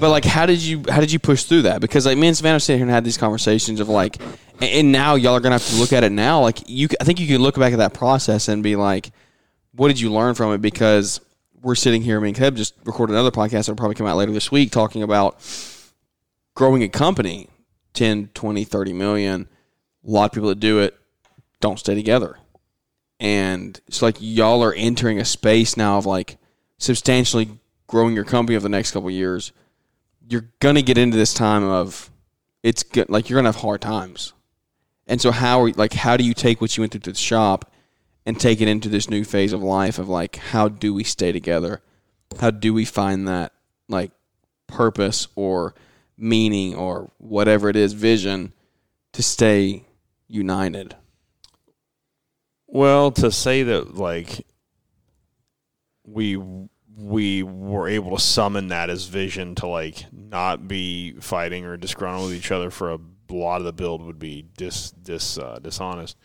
But like, how did you how did you push through that? Because like me and Savannah sitting here and had these conversations of like, and- and now y'all are gonna have to look at it now. Like you, I think you can look back at that process and be like, what did you learn from it? Because we're sitting here. I mean, Keb just recorded another podcast that'll probably come out later this week talking about growing a company 10 20 30 million a lot of people that do it don't stay together and it's like y'all are entering a space now of like substantially growing your company over the next couple years you're gonna get into this time of it's good like you're gonna have hard times. And so how are like how do you take what you went through to the shop and take it into this new phase of life of like how do we stay together? How do we find that like purpose or meaning or whatever it is vision to stay united? Well, to say that like we we were able to summon that as vision to like not be fighting or disgruntled with each other for a lot of the build would be dis dis uh, dishonest.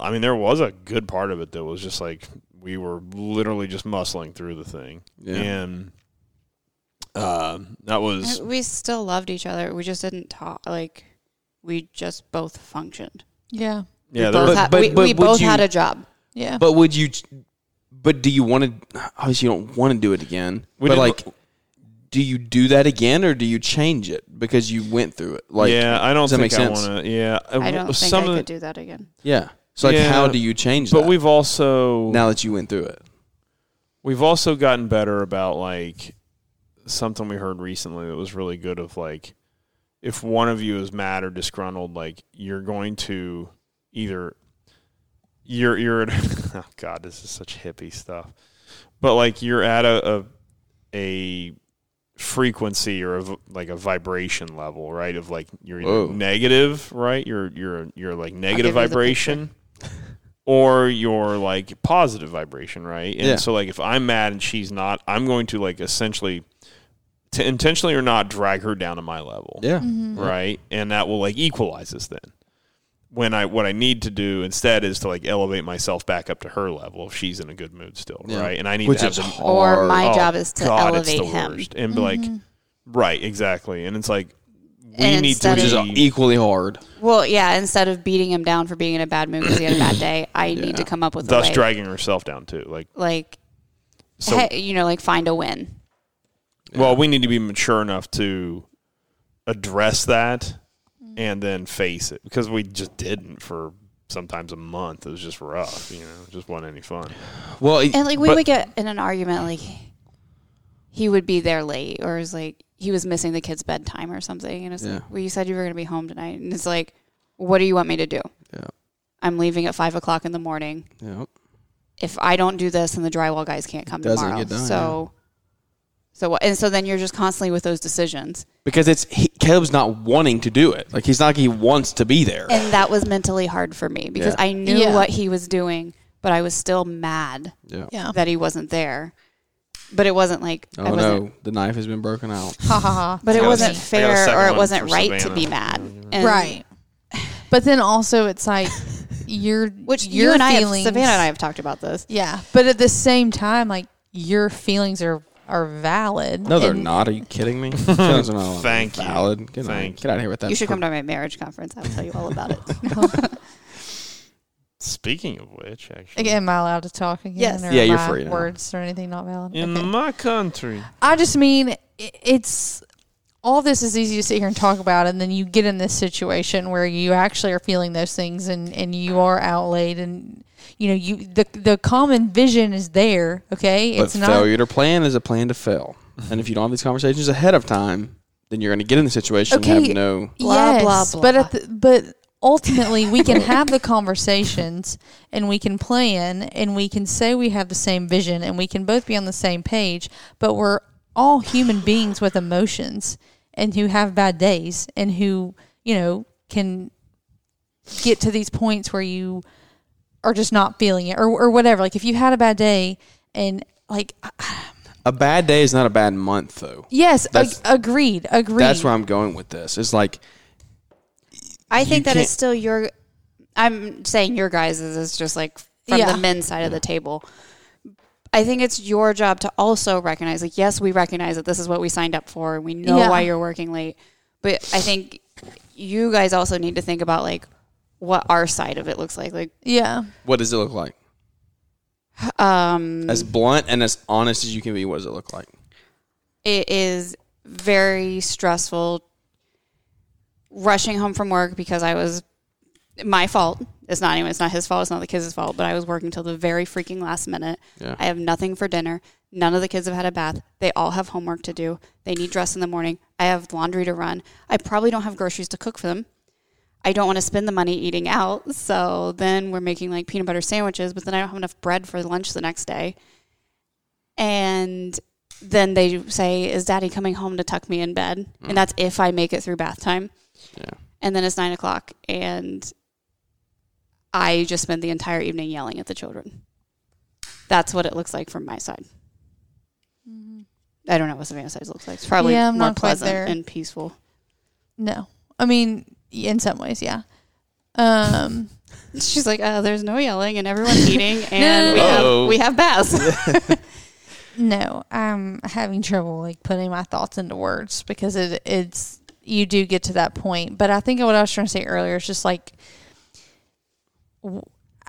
I mean, there was a good part of it that was just like we were literally just muscling through the thing, Yeah. and uh, that was We still loved each other. We just didn't talk. Like we just both functioned. Yeah. yeah. we both, was, had, but- we, but we both you- had a job. Yeah. but would you but do you want to obviously you don't want to do it again We but like do you do that again or do you change it because you went through it like yeah, I don't does that think make I sense? want to. Yeah, I don't think some I of could the, do that again. yeah so like Yeah, how do you change it? But that we've also now that you went through it We've also gotten better about like something we heard recently that was really good of like if one of you is mad or disgruntled, like you're going to either you're you're at, oh god, this is such hippie stuff. But like you're at a a, a frequency or a, v- like a vibration level, right? Of like you're either negative, right? You're you're you're like negative give you the vibration or your like positive vibration, right? And Yeah. so like if I'm mad and she's not, I'm going to like essentially to intentionally or not drag her down to my level. yeah mm-hmm. Right? And that will like equalize us then. When I what I need to do instead is to like elevate myself back up to her level if she's in a good mood still, Yeah. right? And I need which to have is the hard Or my Oh, job is to God, it's elevate the him. worst. and be like mm-hmm. right, exactly. And it's like we And need to instead which is equally hard Well, yeah. Instead of beating him down for being in a bad mood because he had a bad day, I Yeah. need to come up with a thus way, dragging herself down too. Like like, so hey, you know, like find a win. Well, we need to be mature enough to address that and then face it because we just didn't for sometimes a month. It was just rough, you know, just wasn't any fun. well And like we But- would get in an argument, like he would be there late, or it was like he was missing the kid's bedtime or something, and it's Yeah. like, well, you said you were going to be home tonight, and it's like, what do you want me to do? Yeah. I'm leaving at five o'clock in the morning. yeah. If I don't do this, then the drywall guys can't come Doesn't tomorrow. get done, so, so? And so then you're just constantly with those decisions, because it's he, Caleb's not wanting to do it like he's not like he wants to be there and that was mentally hard for me because Yeah. I knew Yeah. what he was doing, but I was still mad yeah Yeah. that he wasn't there. But it wasn't like oh, I oh wasn't no the knife has been broken out Ha ha ha. But it I got a wasn't sec- I got a fair or it wasn't for right to be mad. And- right. But then also it's like you're Which your you and I have, Savannah and I have talked about this. Yeah. But at the same time, like your feelings are are valid. no they're and- not are you kidding me Feelings are not Thank you. valid get, Thank get out of here with that You should come to my marriage conference. I'll tell you all about it. Speaking of which, actually, Again, am I allowed to talk again? Yes. Or Yeah, you're I free now. Words or anything not valid? in Okay. my country, I just mean i- it's all this is easy to sit here and talk about, and then you get in this situation where you actually are feeling those things, and and you are outlaid, and you know you the the common vision is there. Okay, but it's not. failure to plan is a plan to fail and if you don't have these conversations ahead of time then you're going to get in the situation and Okay. have no Blah, yes, blah, but at the, but ultimately we can have the conversations and we can plan and we can say we have the same vision and we can both be on the same page but we're all human beings with emotions and who have bad days and who you know, can get to these points where you are just not feeling it or, or whatever. Like if you had a bad day and like, A bad day is not a bad month, though. yes, ag- agreed, agreed. That's where I'm going with this. It's like I think that can't- it's still your. I'm saying your guys' is just like from Yeah. the men's side of the table. I think it's your job to also recognize, like, yes, we recognize that this is what we signed up for, and we know Yeah. why you're working late. But I think you guys also need to think about like what our side of it looks like. Like, yeah. what does it look like? um, As blunt and as honest as you can be, what does it look like? it is very stressful rushing home from work because I was my fault. It's not anyone. It's not his fault. It's not the kids' fault. But I was working till the very freaking last minute. Yeah. I have nothing for dinner. None of the kids have had a bath. They all have homework to do. They need dress in the morning. I have laundry to run. I probably don't have groceries to cook for them. I don't want to spend the money eating out. So then we're making like peanut butter sandwiches, but then I don't have enough bread for lunch the next day. And then they say, Is daddy coming home to tuck me in bed? And mm. that's if I make it through bath time. Yeah. And then it's nine o'clock, and I just spent the entire evening yelling at the children. That's what it looks like from my side. I don't know what Savannah's side looks like. It's probably Yeah, I'm more not pleasant there. and peaceful. No. I mean, in some ways, yeah. Um, She's like, uh, "There's no yelling, and everyone's eating, and we have we have baths." no, I'm having trouble like putting my thoughts into words because it it's you do get to that point. But I think what I was trying to say earlier is just like w-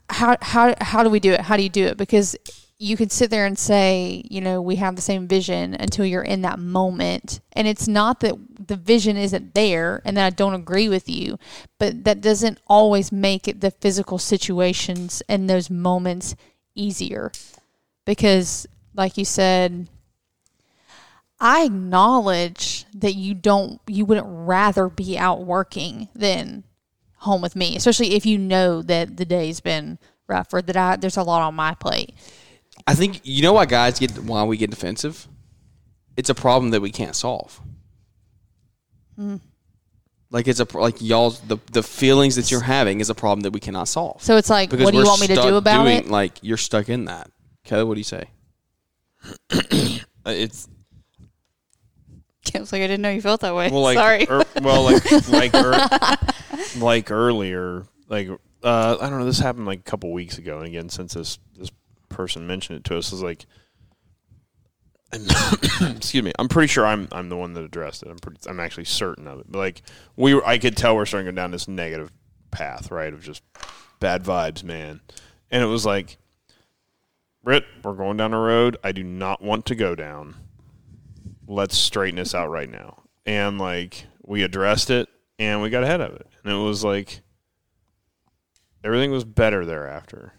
how how how do we do it? How do you do it? Because you could sit there and say, you know, we have the same vision until you're in that moment. And it's not that the vision isn't there and that I don't agree with you, but that doesn't always make it the physical situations and those moments easier. Because, like you said, I acknowledge that you don't, you wouldn't rather be out working than home with me, especially if you know that the day's been rough or that I, there's a lot on my plate. I think you know why guys get why we get defensive. It's a problem that we can't solve. Like it's a like y'all the the feelings that you're having is a problem that we cannot solve. So it's like, what do you want me to do about doing, it? Like you're stuck in that. Kelly, what do you say? Uh, It's Kim's like, "I didn't know you felt that way." well, like Sorry. er- well, like like er- like earlier, like uh, I don't know. This happened like a couple weeks ago, and again, since this this person mentioned it to us, is like, excuse me. I'm pretty sure I'm I'm the one that addressed it. I'm pretty. I'm actually certain of it. But like we, were, I could tell we're starting to go down this negative path, right? Of just bad vibes, man. And it was like, Britt, we're going down a road I do not want to go down let's straighten this out right now. And like we addressed it and we got ahead of it. And it was like everything was better thereafter.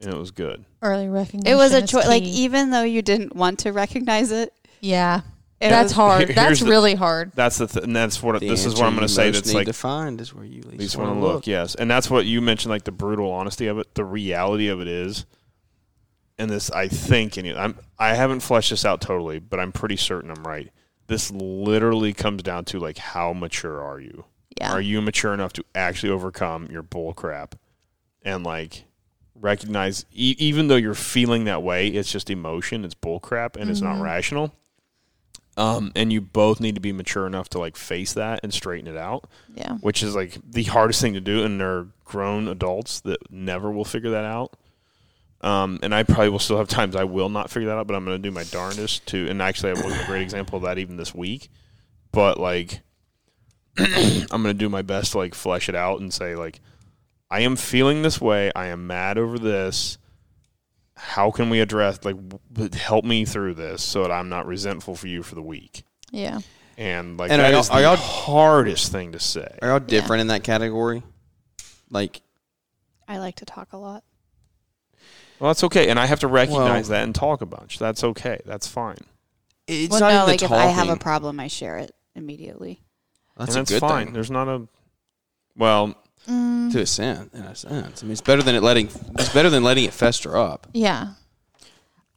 And it was good. Early recognition. it was a choice. Like even though you didn't want to recognize it, yeah, it that's was- hard. Here's That's the- really hard. That's the th- and that's what The this is what I'm going to say that's like to find is where you least, least want want to to look. Yes. And that's what you mentioned like the brutal honesty of it. The reality of it is and this I think and I'm I haven't fleshed this out totally, but I'm pretty certain I'm right. This literally comes down to like how mature are you? Yeah. Are you mature enough to actually overcome your bull crap and like recognize e- even though you're feeling that way, it's just emotion, it's bull crap and it's not rational. Um, and you both need to be mature enough to like face that and straighten it out, yeah. which is like the hardest thing to do. And they're grown adults that never will figure that out. Um, and I probably will still have times I will not figure that out, but I'm going to do my darndest to. And actually, I was a great example of that even this week. But like, I'm going to do my best to like flesh it out and say like, I am feeling this way. I am mad over this. How can we address like w- help me through this so that I'm not resentful for you for the week? Yeah. And like And that are y'all- is are the y'all- hardest thing to say. Are y'all different in that category? Like I like to talk a lot. Well, that's okay, and I have to recognize Well- that and talk a bunch. That's okay. That's fine. it's well, not no, even like the if I have a problem, I share it immediately. That's and a that's good fine. thing There's not a well, Mm, to a sense. In a sense, I mean, it's better than it letting. It's better than letting it fester up. yeah.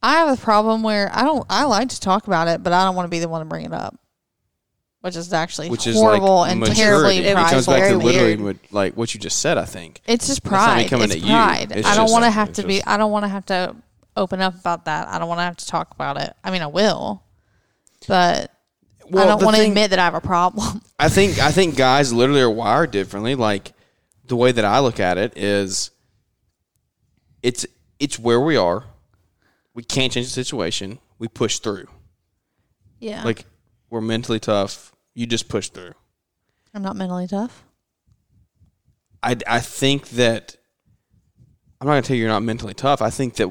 I have a problem where I don't. I like to talk about it, but I don't want to be the one to bring it up. Which is actually which is horrible like and maturity. terribly It prideful. comes back to literally what, like what you just said. I think It's just That's not pride. coming It's at you. pride. It's I don't want to have to be. just- I don't want to have to open up about that. I don't want to have to talk about it. I mean, I will, but I don't want to admit that I have a problem. I think I think guys literally are wired differently. Like the way that I look at it is, it's it's where we are. We can't change the situation. We push through. Yeah, Like we're mentally tough. You just push through. I'm not mentally tough. I, I think that I'm not gonna tell you you're not mentally tough. I think that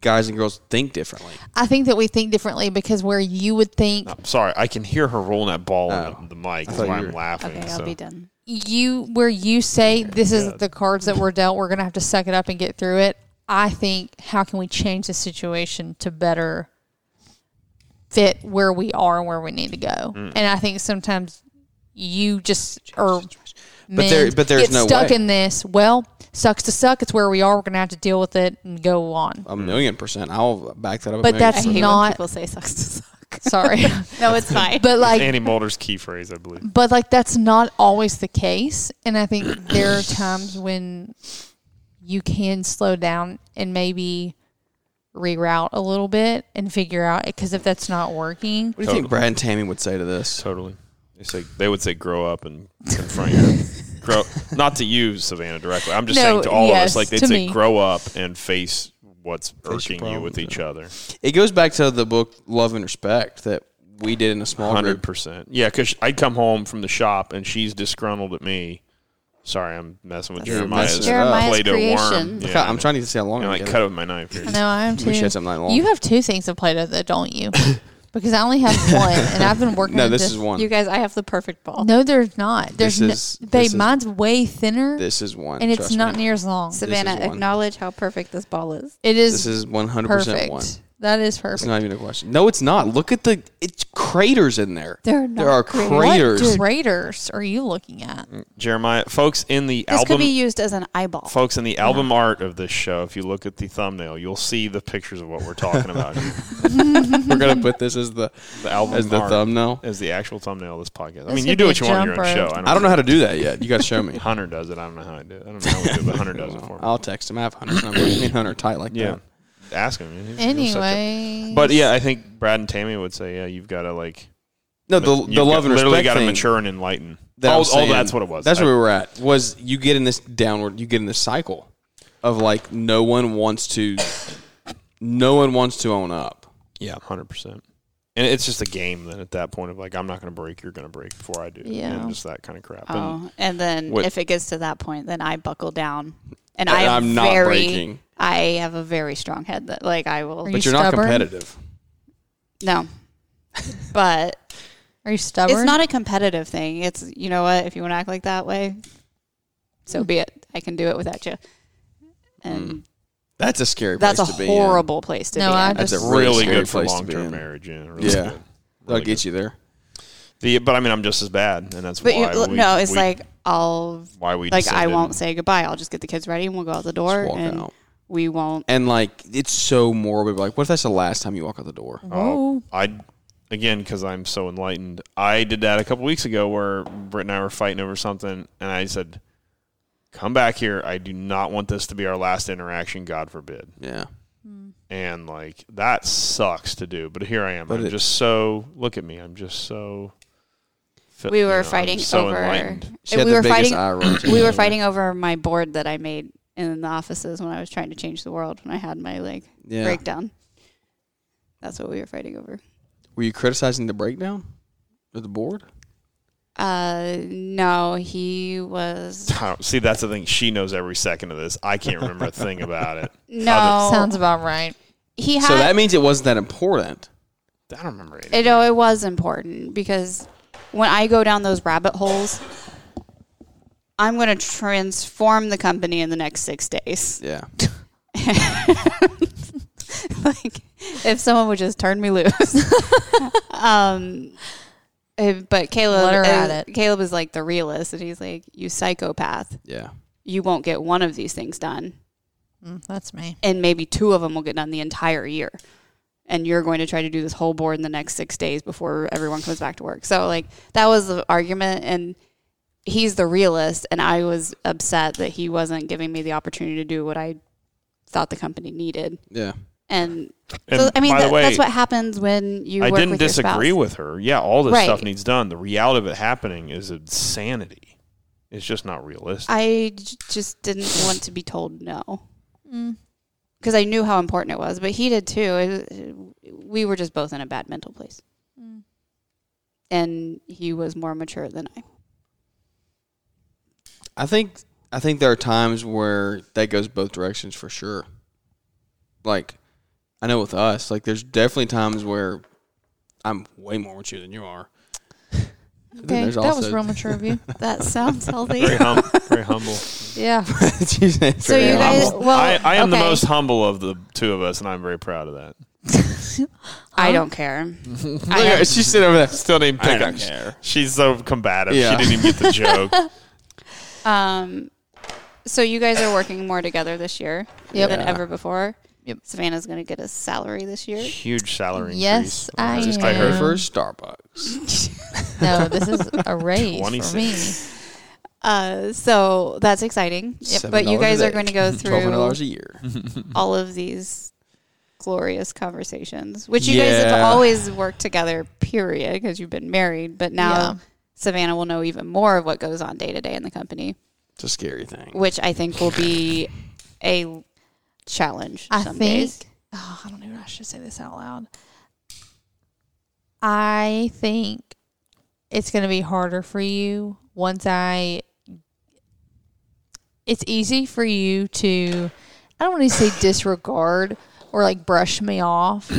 guys and girls think differently. I think that we think differently because where you would think I'm sorry, I can hear her rolling that ball Oh. in the, the mic. That's why I'm laughing. Okay, so. I'll be done. you where you say this is God. the cards that we're dealt we're going to have to suck it up and get through it i think how can we change the situation to better fit where we are and where we need to go Mm. and i think sometimes you just are But there- but there's get no stuck way. in this well sucks to suck it's where we are we're going to have to deal with it and go on A million percent. I'll back that up. But million that's percent. not- people say sucks to suck. sorry No, it's fine. but like Andy Mulder's key phrase, I believe. but like that's not always the case and i think there are times when you can slow down and maybe reroute a little bit and figure out because if that's not working What do you think Brad and Tammy would say to this? Totally. They say they would say grow up and confront you. grow not to you, Savannah, directly. I'm just No, saying to all of yes, us. Like they'd to say me. grow up and face what's your irking you with problems, each other. It goes back to the book Love and Respect that we did in a small Hundred group. percent. Yeah, because I'd come home from the shop and she's disgruntled at me. Sorry, I'm messing with You're Jeremiah's, messing it up. Jeremiah's Play-Doh creation. worm. Look Yeah, how- I'm trying to see how long and I like can cut it with my knife here. i know i am too Wish I had something that long. you have two things of play-doh that don't you because i only have one and i've been working no, at this is one. you guys, I have the perfect ball. no there's not there's This no, babe this is- mine's way thinner this is one, and it's trust not me. near as long Savannah, one. acknowledge how perfect this ball is. it is This is 100 percent perfect one. That is perfect. It's not even a question. No, it's not. Look at the it's craters in there. They're There are craters. craters. what craters are you looking at mm, Jeremiah, folks in the album. This album, could be used as an eyeball. folks in the album art of this show. If you look at the thumbnail, you'll see the pictures of what we're talking about. here. We're gonna put this as the The album as the art thumbnail. as the actual thumbnail of this podcast. I mean, you do what a you want on your own jump show. rope. I don't know how to do that yet. You got to show me. Hunter does it. I don't know how I do it. I don't know how we do it, but Hunter does it for me. I'll text him. I have Hunter's number. Me and Hunter tight like Yeah, that. Ask him. He's- he'll set you up. Anyway, But yeah, I think Brad and Tammy would say, yeah, you've got to like No, the you've the got- love and literally respect got to thing. mature and enlighten. that I oh, was oh, that's what it was. That's I- where we were at. Was you get in this downward? You get in this cycle of like no one wants to, no one wants to own up. Yeah, hundred percent. And it's just a game then at that point of like I'm not going to break, you're going to break before I do. Yeah. and just that kind of crap. And Oh, and then What- if it gets to that point, then I buckle down, and And I am I'm not very, breaking. I have a very strong head that like I will. Are But you're not stubborn? competitive. No, but are you stubborn? it's not a competitive thing. It's you know what? If you want to act like that way, so hmm. be it. I can do it without you, and hmm. That's a scary that's a place to be. horrible place to No, be. I in. That's a just- really, really good for long term marriage. Yeah, really Yeah. good. Really That'll get good. you there. The, but I mean, I'm just as bad, and that's but why. you, we, no, it's we- like I'll why we like I won't say goodbye. I'll just get the kids ready and we'll go out the door Just walk and out. We won't. And like it's so morbid. Like, what if that's the last time you walk out the door? Oh, Whoa. I again because I'm so enlightened. I did that a couple weeks ago where Britt and I were fighting over something, and I said, "Come back here. I do not want this to be our last interaction. God forbid." Yeah. Hmm. And like that sucks to do, but here I am. But I'm it- just so look at me. I'm just so. fi- We you were know, I'm fighting so over. enlightened. She had we the were biggest fighting. eye roll, too. we were fighting over my board that I made in the offices when I was trying to change the world when I had my like Yeah. breakdown. That's what we were fighting over. Were you criticizing the breakdown of the board? Uh, no, he was See, that's the thing. She knows every second of this. I can't remember a thing about it. no. Sounds about right. he had. so that means it wasn't that important. I don't remember it. No, it was important because when I go down those rabbit holes, I'm going to transform the company in the next six days. Yeah. like, if someone would just turn me loose. um, but Caleb, Let her at it. Caleb is like the realist, and he's like, "You psychopath! Yeah. You won't get one of these things done, Mm, that's me. and maybe two of them will get done the entire year." and you're going to try to do this whole board in the next six days before everyone comes back to work. So like that was the argument, and he's the realist, and I was upset that he wasn't giving me the opportunity to do what I thought the company needed. Yeah. And, And so I mean by the way, that's what happens when you. I work didn't with disagree spouse. with her. Yeah, all this Right. stuff needs done. The reality of it happening is insanity. It's just not realistic. I j- just didn't want to be told no Mm. because I knew how important it was, but he did too. It, we were just both in a bad mental place, Mm. and he was more mature than I. I think I think there are times where that goes both directions for sure. Like I know with us, like there's definitely times where I'm way more mature than you are. Okay, there's that was also- real mature of you. That sounds healthy. very, hum- very humble. Yeah. So you guys, well, I, I am the most humble of the two of us, and I'm very proud of that. I don't care. Look at her, she's sitting over there. Still didn't I pick don't up. care. She's so combative. Yeah. She didn't even get the joke. Um, so you guys are working more together this year Yep. than Yeah. ever before. Yep. Savannah's going to get a salary this year. Huge salary Yes, increase. I Just am. like her Um, for Starbucks. No, this is a raise for 26. me. Uh, so that's exciting. But you $7 guys a are day. going to go Twelve hundred through dollars a year. all of these glorious conversations, which you guys have Yeah. always worked together, period, because you've been married. But now Yeah. Savannah will know even more of what goes on day to day in the company, It's a scary thing. which I think will be a challenge. I some think. days. Oh, I don't know if I should say this out loud. I think it's going to be harder for you once I. It's easy for you to, I don't want to say disregard or like brush me off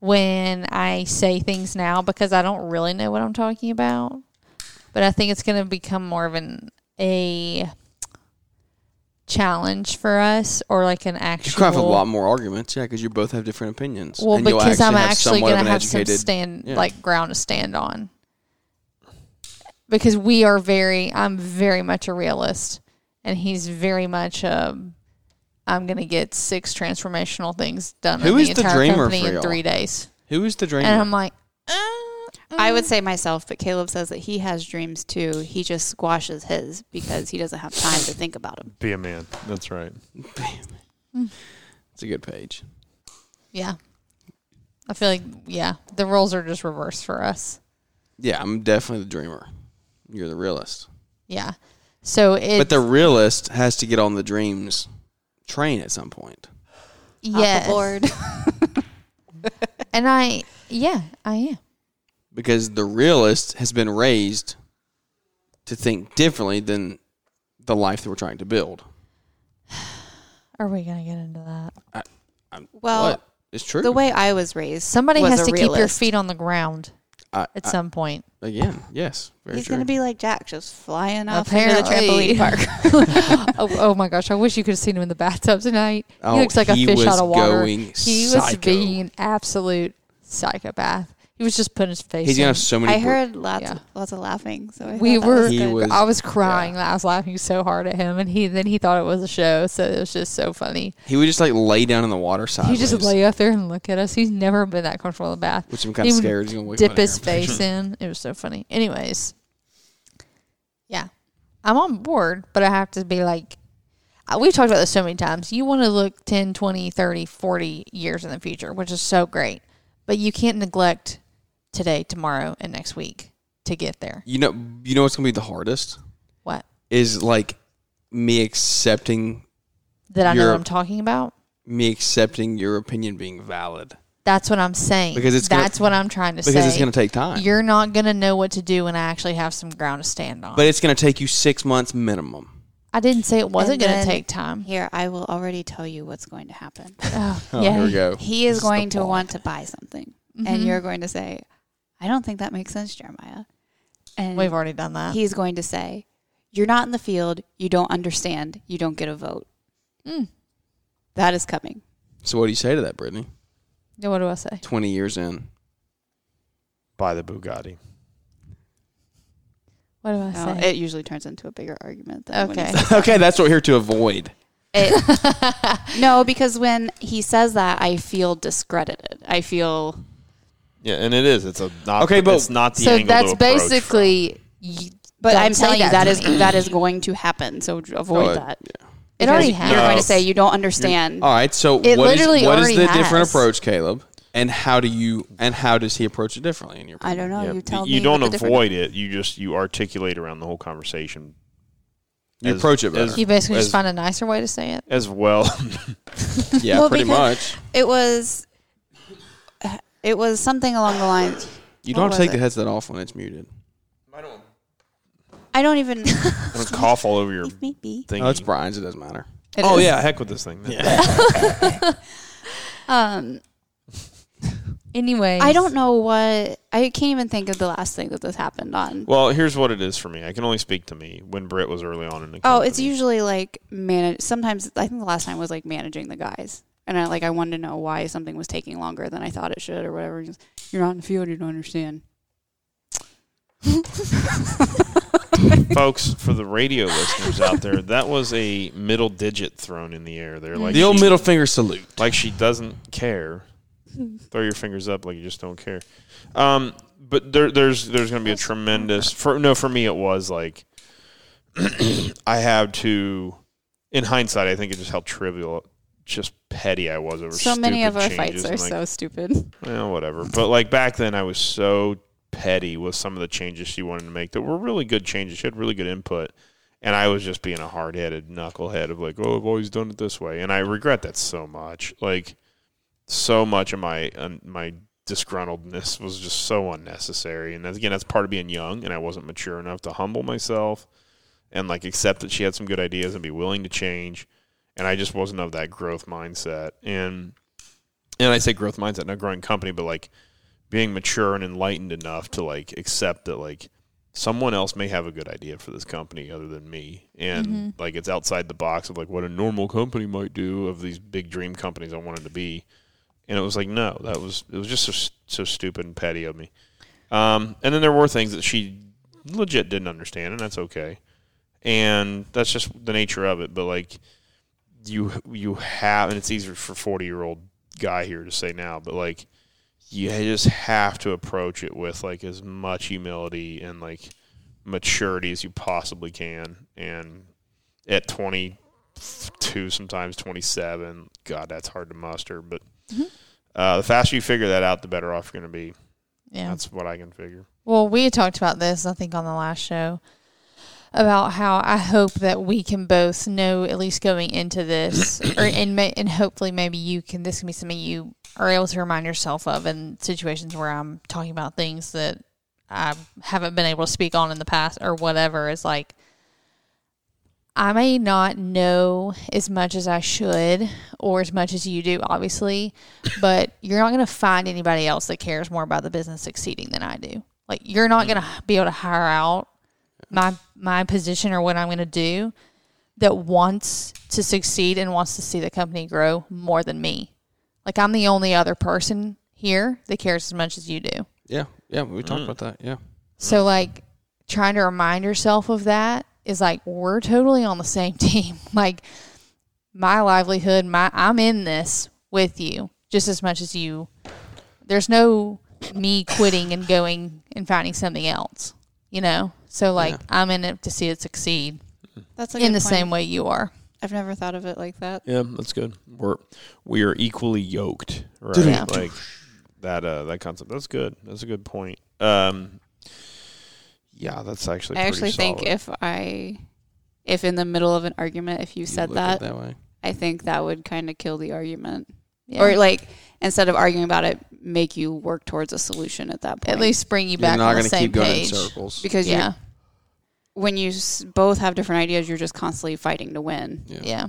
when I say things now because I don't really know what I'm talking about. But I think it's going to become more of an a challenge for us or like an actual. You could have a lot more arguments, yeah, because you both have different opinions. Well, And because I'm actually somewhat of going to have some stand yeah. like ground to stand on. Because we are very, I'm very much a realist, and he's very much um. I'm going to get six transformational things done Who in is the the entire dreamer company for in three days, Who is the dreamer? and I'm like, uh, I would say myself, but Caleb says that he has dreams too. He just squashes his because he doesn't have time to think about them. Be a man. That's right. it's a good page. yeah. I feel like yeah, the roles are just reversed for us. Yeah, I'm definitely the dreamer. You're the realist. Yeah, so it. but the realist has to get on the dreams train at some point. yes, board. and I yeah I am. Because the realist has been raised to think differently than the life that we're trying to build. Are we gonna get into that? Well, what? It's true. the way I was raised, Somebody was has a to keep your realist. feet on the ground I, at I- some point. again, yes. Very He's going to be like Jack, just flying off Apparently. into the trampoline park. oh, oh my gosh! I wish you could have seen him in the bathtub tonight. Oh, he looks like a fish out of water. going he was being an absolute psychopath. He was just putting his face. He's gonna have so many. I br- heard lots, Yeah. of, lots of laughing. So I we were. was was- I was crying. yeah. I was laughing so hard at him, and he then he thought it was a show. So it was just so funny. He would just like lay down in the water side. He just lay up there and look at us. He's never been that comfortable in the bath. which I'm kind of scared. He's gonna wake dip his face in. It was so funny. Anyways, yeah, I'm on board, but I have to be like, we've talked about this so many times. You want to look 10, 20, 30, 40 years in the future, which is so great, but you can't neglect today, tomorrow, and next week to get there. You know, you know what's gonna be the hardest What? is like me accepting That I know You're- what I'm talking about? me accepting your opinion being valid That's what I'm saying. Because it's gonna- That's what I'm trying to say. because say. it's gonna take time. You're not going to know what to do when I actually have some ground to stand on. but it's gonna take you six months minimum. I didn't say it wasn't And going to then- take time. Here, I will already tell you what's going to happen. Oh, Oh, yeah. here we go. He is This the going to ball. want to buy something, and mm-hmm. you're going to say, "I don't think that makes sense, Jeremiah." And We've already done that. he's going to say, "You're not in the field. You don't understand. You don't get a vote." Mm. That is coming. So what do you say to that, Brittany? Yeah, what do I say? Twenty years in, Buy the Bugatti. What do I No, say? it usually turns into a bigger argument. Than when he Okay. says- okay, that's what we're here to avoid. It, no, because when he says that, I feel discredited. I feel Yeah, and it is. It's a not. Okay, but- it's not the so angle that's to basically. y- but don't I'm say telling you that, that is that is going to happen. So avoid that. It Because already You're has. going to say you don't understand. All right. So It what is- literally what is already the different approach, Caleb? And how do you and how does he approach it differently in your I don't know. Yeah, you tell you me. don't what the different- avoid it. You just you articulate around the whole conversation. You as- approach it better. as- You basically as- just find a nicer way to say it. as well. yeah, Well, pretty much. It was. It was something along the lines. You what don't have to was take the it? headset off when it's muted. I don't I even. I'm gonna cough all over your Leave me be. thing. Oh, it's Brian's. It doesn't matter. It oh is. yeah, heck with this thing. Yeah. Um, Anyway, I don't know what. I can't even think of the last thing that this happened on. Well, here's what it is for me. I can only speak to me when Britt was early on in the. Oh, it's usually like manage. Sometimes I think the last time was like managing the guys, and I like I wanted to know why something was taking longer than I thought it should or whatever. Just, You're not in the field. You don't understand. folks for the radio listeners out there. That was a middle digit thrown in the air there, like the old she- middle finger salute. like she doesn't care. Throw your fingers up like you just don't care. Um, but there, there's there's going to be a tremendous. For no, for me it was like I have to. In hindsight, I think it just how trivial, just petty I was over. So many of our fights are like, so stupid. well, whatever. But like back then, I was so petty with some of the changes she wanted to make that were really good changes. She had really good input, and I was just being a hard headed knucklehead of like, oh, I've always done it this way, and I regret that so much. Like, so much of my uh, my disgruntledness was just so unnecessary. And that's, again, that's part of being young, and I wasn't mature enough to humble myself and like accept that she had some good ideas and be willing to change. And I just wasn't of that growth mindset. And and I say growth mindset, not growing company, but like being mature and enlightened enough to like accept that like someone else may have a good idea for this company other than me. And like it's outside the box of like what a normal company might do of these big dream companies I wanted to be. And it was like, no, that was it was just so, so stupid and petty of me. Um, and then there were things that she legit didn't understand, and that's okay. And that's just the nature of it. But like you you have, and it's easier for forty year old guy here to say now, but like you just have to approach it with like as much humility and like maturity as you possibly can. And at twenty two, sometimes twenty seven, God, that's hard to muster. But uh, the faster you figure that out, the better off you're going to be. Yeah. That's what I can figure. Well, we talked about this, I think, on the last show about how I hope that we can both know, at least going into this, or and may, and hopefully maybe you can. This can be something you are able to remind yourself of in situations where I'm talking about things that I haven't been able to speak on in the past or whatever. Is like I may not know as much as I should or as much as you do, obviously, but you're not going to find anybody else that cares more about the business succeeding than I do. Like you're not mm. going to be able to hire out my my position or what I'm going to do that wants to succeed and wants to see the company grow more than me. Like I'm the only other person here that cares as much as you do. Yeah, yeah, we talked mm. about that. Yeah, So like trying to remind yourself of that is like we're totally on the same team. like my livelihood, my I'm in this with you just as much as you. There's no me quitting and going and finding something else, you know. So like I'm in it to see it succeed That's a in the point. same way you are. I've never thought of it like that. Yeah, that's good. We're we are equally yoked, right? Yeah. Like that uh that concept. That's good. That's a good point. Um yeah, that's actually I pretty actually think if I, if in the middle of an argument, if you, You said that, that way. I think that would kind of kill the argument. Yeah. Or like instead of arguing about it, make you work towards a solution at that point. at least bring you You're back not on the going to same keep going in page. circles. because Yeah. when you s- both have different ideas, you're just constantly fighting to win. Yeah. Yeah.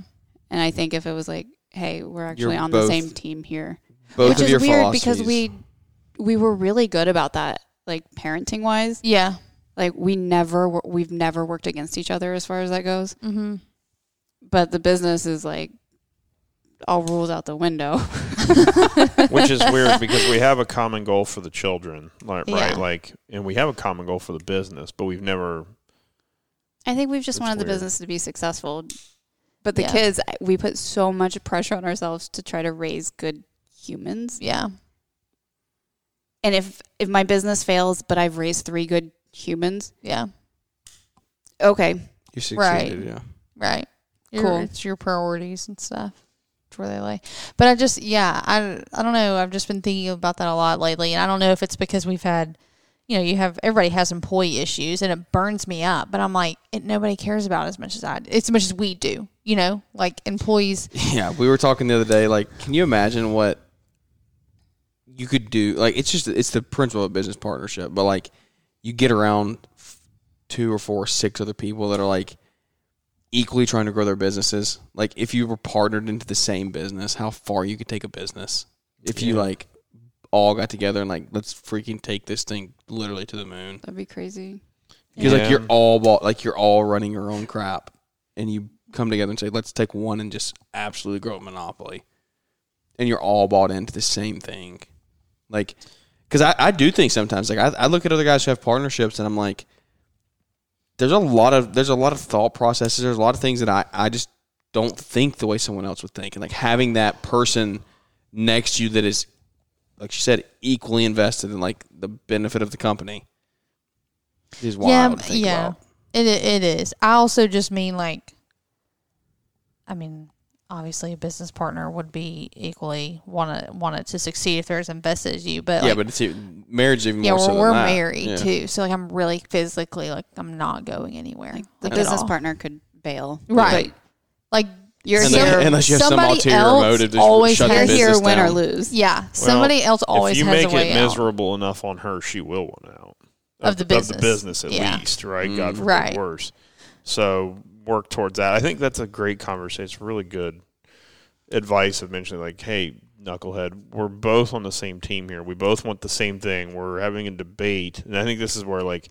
And I think if it was like, hey, we're actually You're on both- the same team here, Both which of is your weird because philosophies. we we were really good about that, like parenting wise. Yeah. Like we never wor- we've never worked against each other as far as that goes. Mm-hmm. But the business is like all rules out the window. which is weird because we have a common goal for the children, like, Yeah. right? Like and we have a common goal for the business, but we've never I think we've just That's wanted the business to be successful. But the Yeah. kids, we put so much pressure on ourselves to try to raise good humans. Yeah. And if if my business fails, but I've raised three good humans, Yeah. okay, You succeeded, Right. yeah. Right. Your, Cool. It's your priorities and stuff. Where they lay. But I just, yeah, I, I don't know. I've just been thinking about that a lot lately. And I don't know if it's because we've had, you know, you have, everybody has employee issues and it burns me up. But I'm like, it, nobody cares about as much as I, as much as we do, you know, like employees. Yeah, we were talking the other day. Like, can you imagine what you could do? Like, it's just it's the principle of business partnership, but like, you get around two or four, or six other people that are like equally trying to grow their businesses. Like, if you were partnered into the same business, how far you could take a business if you like all got together and like let's freaking take this thing literally to the moon. that'd be crazy. Because like you're all bought, like you're all running your own crap, and you come together and say, "Let's take one and just absolutely grow a monopoly," and you're all bought into the same thing. Like, because I, I do think sometimes, like I, I look at other guys who have partnerships, and I'm like, there's a lot of there's a lot of thought processes. There's a lot of things that I I just don't think the way someone else would think, and like having that person next to you that is, like she said, equally invested in like the benefit of the company. Is wild think yeah. about. It, it is. I also just mean like, I mean, obviously a business partner would be equally want to want it to succeed if they're as invested as you. But yeah, like, but it's even, marriage even yeah, more we're, so we're than that. married Yeah. too, so like I'm really physically like I'm not going anywhere. Like the like, at business partner could bail, Right. But Like you're Unless- here. unless you have some somebody ulterior else motive to always shut the has- here, business win or lose. yeah, somebody else always if you has make a way it out. miserable enough on her, she will win out Of the Of the business. business, at Yeah. least, right? God mm. forbid Right. worse. So work towards that. I think that's a great conversation. It's really good advice of mentioning, like, hey, knucklehead, we're both on the same team here. We both want the same thing. We're having a debate, and I think this is where, like,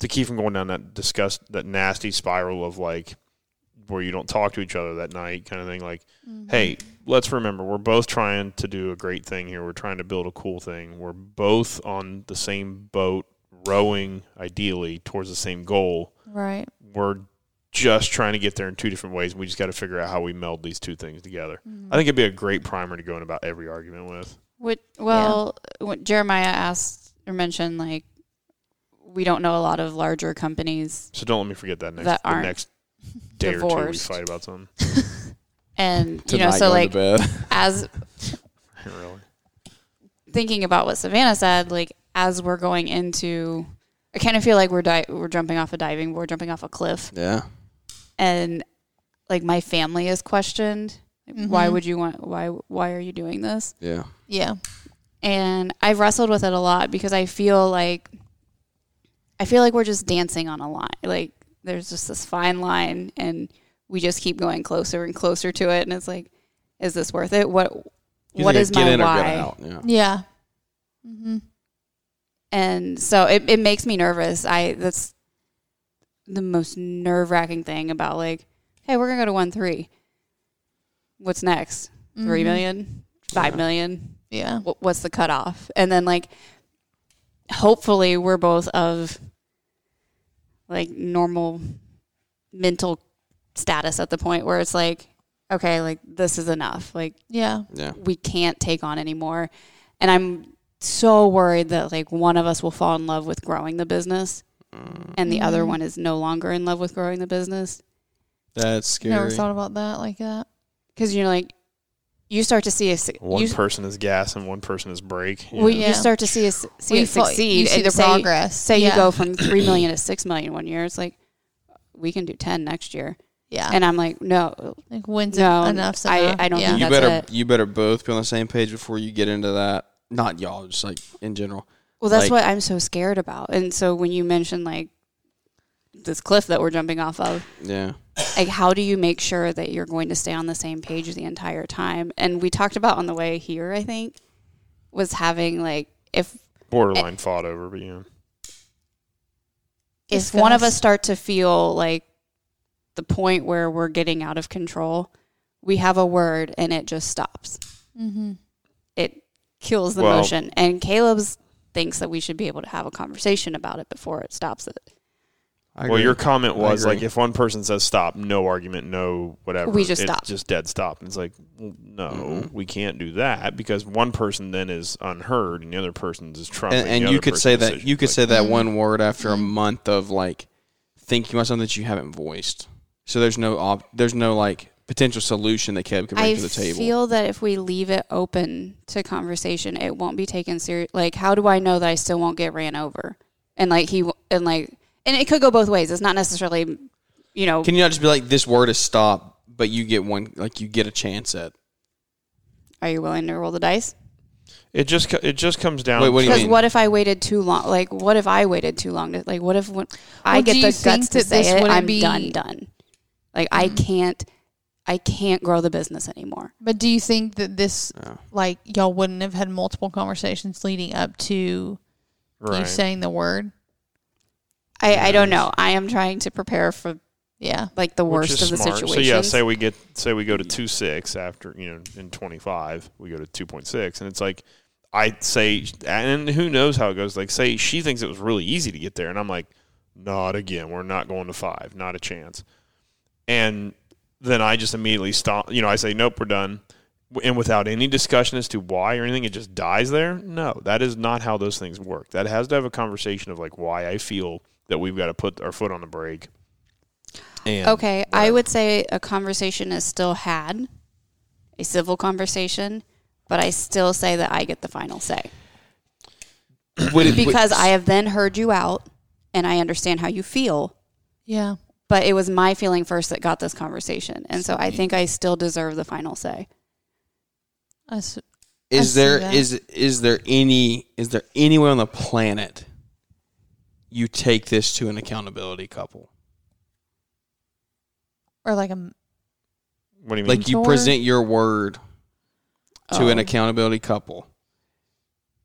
to keep from going down that disgust, that nasty spiral of like where you don't talk to each other that night, kind of thing. Like, mm-hmm. hey, let's remember we're both trying to do a great thing here. We're trying to build a cool thing. We're both on the same boat, rowing ideally towards the same goal. Right. We're just trying to get there in two different ways. And We just got to figure out how we meld these two things together. I think it'd be a great primer to go in about every argument with. What, well, what Jeremiah asked or mentioned, like, we don't know a lot of larger companies, So don't let me forget that next That aren't next day or two we divorced. fight about something. and you know, so like as really. thinking about what Savannah said, like as we're going into, I kind of feel like we're di- we're jumping off a diving board, jumping off a cliff, yeah. And like my family is questioned. Like, Why would you want? Why why are you doing this? Yeah. Yeah. and I've wrestled with it a lot because I feel like I feel like we're just dancing on a line. Like there's just this fine line and we just keep going closer and closer to it and it's like is this worth it? What You what either is get my in or why? get out. Yeah. Yeah. Mm-hmm. And so it, it makes me nervous. I that's the most nerve wracking thing about like, hey, we're gonna go to one three. What's next? Three Mhm. million? Five Yeah. million? Yeah. wh- what's the cutoff? And then like, hopefully we're both of like normal mental status at the point where it's like, okay, like this is enough. Like Yeah. Yeah. we can't take on anymore. And I'm so worried that like one of us will fall in love with growing the business and the other Mhm. one is no longer in love with growing the business. That's scary. Never thought about that like that. Cause you're like, you start to see a, su- One you, person is gas and one person is brake. you well, know? you start to see us see We it fo- succeed. You see the say- progress. say yeah. you go from three million to six million one year, it's like we can do ten next year, Yeah. and I'm like, no, like when's no, enough's I- I don't yeah. think you that's better it. you better both be on the same page before you get into that. Not y'all, just like in general. Well, that's Like- what I'm so scared about. And so when you mention like this cliff that we're jumping off of, Yeah. like how do you make sure that you're going to stay on the same page the entire time? And we talked about on the way here, I think, was having like if borderline fought over, but you know. if one of us start to feel like the point where we're getting out of control, we have a word and it just stops. Mm-hmm. it kills the Well- motion. And Caleb's thinks that we should be able to have a conversation about it before it stops it. Well, your comment was like, if one person says stop, no argument, no whatever, We just it's stop. just dead stop. And it's like, well, no, Mhm. we can't do that because one person then is unheard and the other person is trumping. and, and you could say person's that decision. you could Like, say that one word after a month of like thinking about something that you haven't voiced. So there's no op- there's no like potential solution that Kev could bring I to the table. I feel that if we leave it open to conversation, it won't be taken serious. Like, how do I know that I still won't get ran over? And like he and like, and it could go both ways. It's not necessarily, you know, Can you not just be like this word is stop, but you get one like you get a chance at are you willing to roll the dice? it just it just comes down. Wait, what do Because mean? what if I waited too long? Like, what if I waited too long? To, like, what if when I Well, get the guts to say it? I'm be- done, done. Like, I can't, I can't grow the business anymore. But do you think that this, Yeah. like, y'all wouldn't have had multiple conversations leading up to you saying the word? I, I don't know. I am trying to prepare for Yeah. like the worst of the situation. So yeah, say we get say we go to two six after you know in twenty five we go to two point six and it's like I say and who knows how it goes. Like say she thinks it was really easy to get there and I'm like, not again. We're not going to five. Not a chance. And then I just immediately stop. You know, I say nope, we're done. And without any discussion as to why or anything, it just dies there. No, that is not how those things work. That has to have a conversation of like why I feel that we've got to put our foot on the brake. And Okay, I would say a conversation is still had, a civil conversation, but I still say that I get the final say because I have then heard you out and I understand how you feel. Yeah. But it was my feeling first that got this conversation, and so I think I still deserve the final say. I s- is see there that. is is there any is there anywhere on the planet you take this to an accountability couple? or like a What do you mean? Like you Mentor? present your word to an Oh. accountability couple